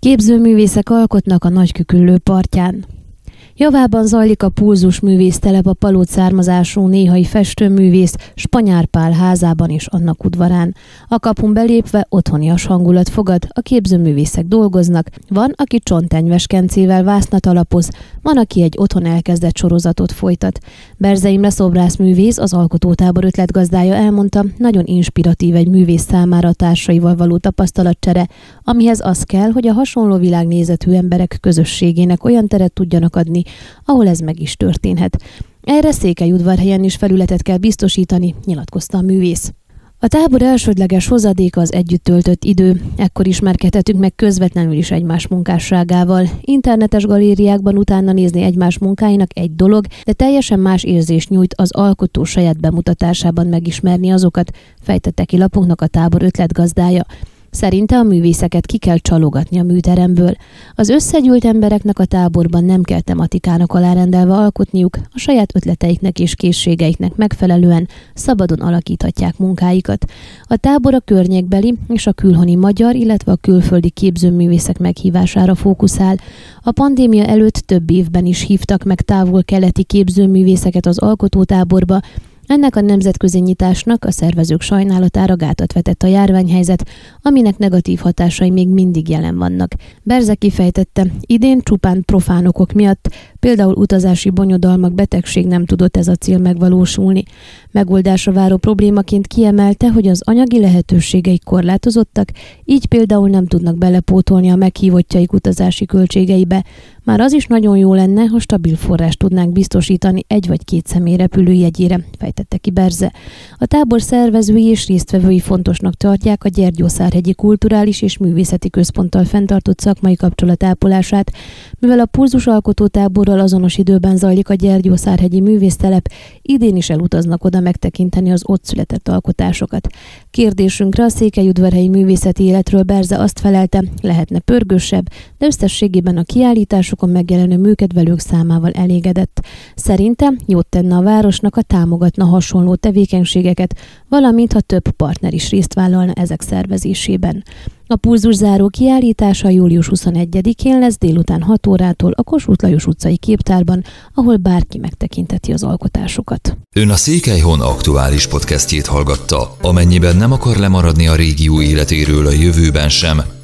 Képzőművészek alkotnak a Nagyküküllő partján. Javában zajlik a Pulzus művésztelep a palóc származású néhai festőművész Spanyár Pál házában és annak udvarán. A kapun belépve otthonias hangulat fogad, a képzőművészek dolgoznak, van, aki csontenyves kencével vásznat alapoz, van, aki egy otthon elkezdett sorozatot folytat. Berzeimre szobrászművész, az alkotótábor ötletgazdája elmondta, nagyon inspiratív egy művész számára a társaival való tapasztalatcsere, amihez az kell, hogy a hasonló világnézetű emberek közösségének olyan teret tudjanak adni, ahol ez meg is történhet. Erre Székelyudvarhelyen is felületet kell biztosítani, nyilatkozta a művész. A tábor elsődleges hozadéka az együtt töltött idő, ekkor ismerkedhetünk meg közvetlenül is egymás munkásságával. Internetes galériákban utána nézni egymás munkáinak egy dolog, de teljesen más érzés nyújt az alkotó saját bemutatásában megismerni azokat, fejtette ki lapunknak a tábor ötletgazdája. Szerinte a művészeket ki kell csalogatni a műteremből. Az összegyűlt embereknek a táborban nem kell tematikának alárendelve alkotniuk, a saját ötleteiknek és készségeiknek megfelelően szabadon alakíthatják munkáikat. A tábor a környékbeli és a külhoni magyar, illetve a külföldi képzőművészek meghívására fókuszál. A pandémia előtt több évben is hívtak meg távol-keleti képzőművészeket az alkotótáborba, ennek a nemzetközi nyitásnak a szervezők sajnálatára gátat vetett a járványhelyzet, aminek negatív hatásai még mindig jelen vannak. Berze kifejtette, idén csupán profánokok miatt, például utazási bonyodalmak, betegség nem tudott ez a cél megvalósulni. Megoldásra váró problémaként kiemelte, hogy az anyagi lehetőségeik korlátozottak, így például nem tudnak belepótolni a meghívottjaik utazási költségeibe. Már az is nagyon jó lenne, ha stabil forrást tudnánk biztosítani egy vagy két személy repülőjegyére, fejtette ki Berze. A tábor szervezői és résztvevői fontosnak tartják a Gyergyószárhegyi Kulturális és Művészeti Központtal fenntartott szakmai kapcsolatápolását, mivel a Pulzus alkotótáborral azonos időben zajlik a Gyergyószárhegyi Művésztelep, idén is elutaznak oda megtekinteni az ott született alkotásokat. Kérdésünkre a Székelyudvarhelyi művészeti életről Berze azt felelte, lehetne pörgősebb, de összességében a kiállításokon megjelenő műkedvelők számával elégedett. Szerinte jót tenne a városnak, a támogatna hasonló tevékenységeket, valamint ha több partner is részt vállalna ezek szervezésében. A pulzus záró kiállítása július 21-én lesz délután 6 órától a Kossuth Lajos utcai képtárban, ahol bárki megtekinteti az alkotásokat. Ön a Székelyhon aktuális podcastjét hallgatta. Amennyiben nem akar lemaradni a régió életéről a jövőben sem,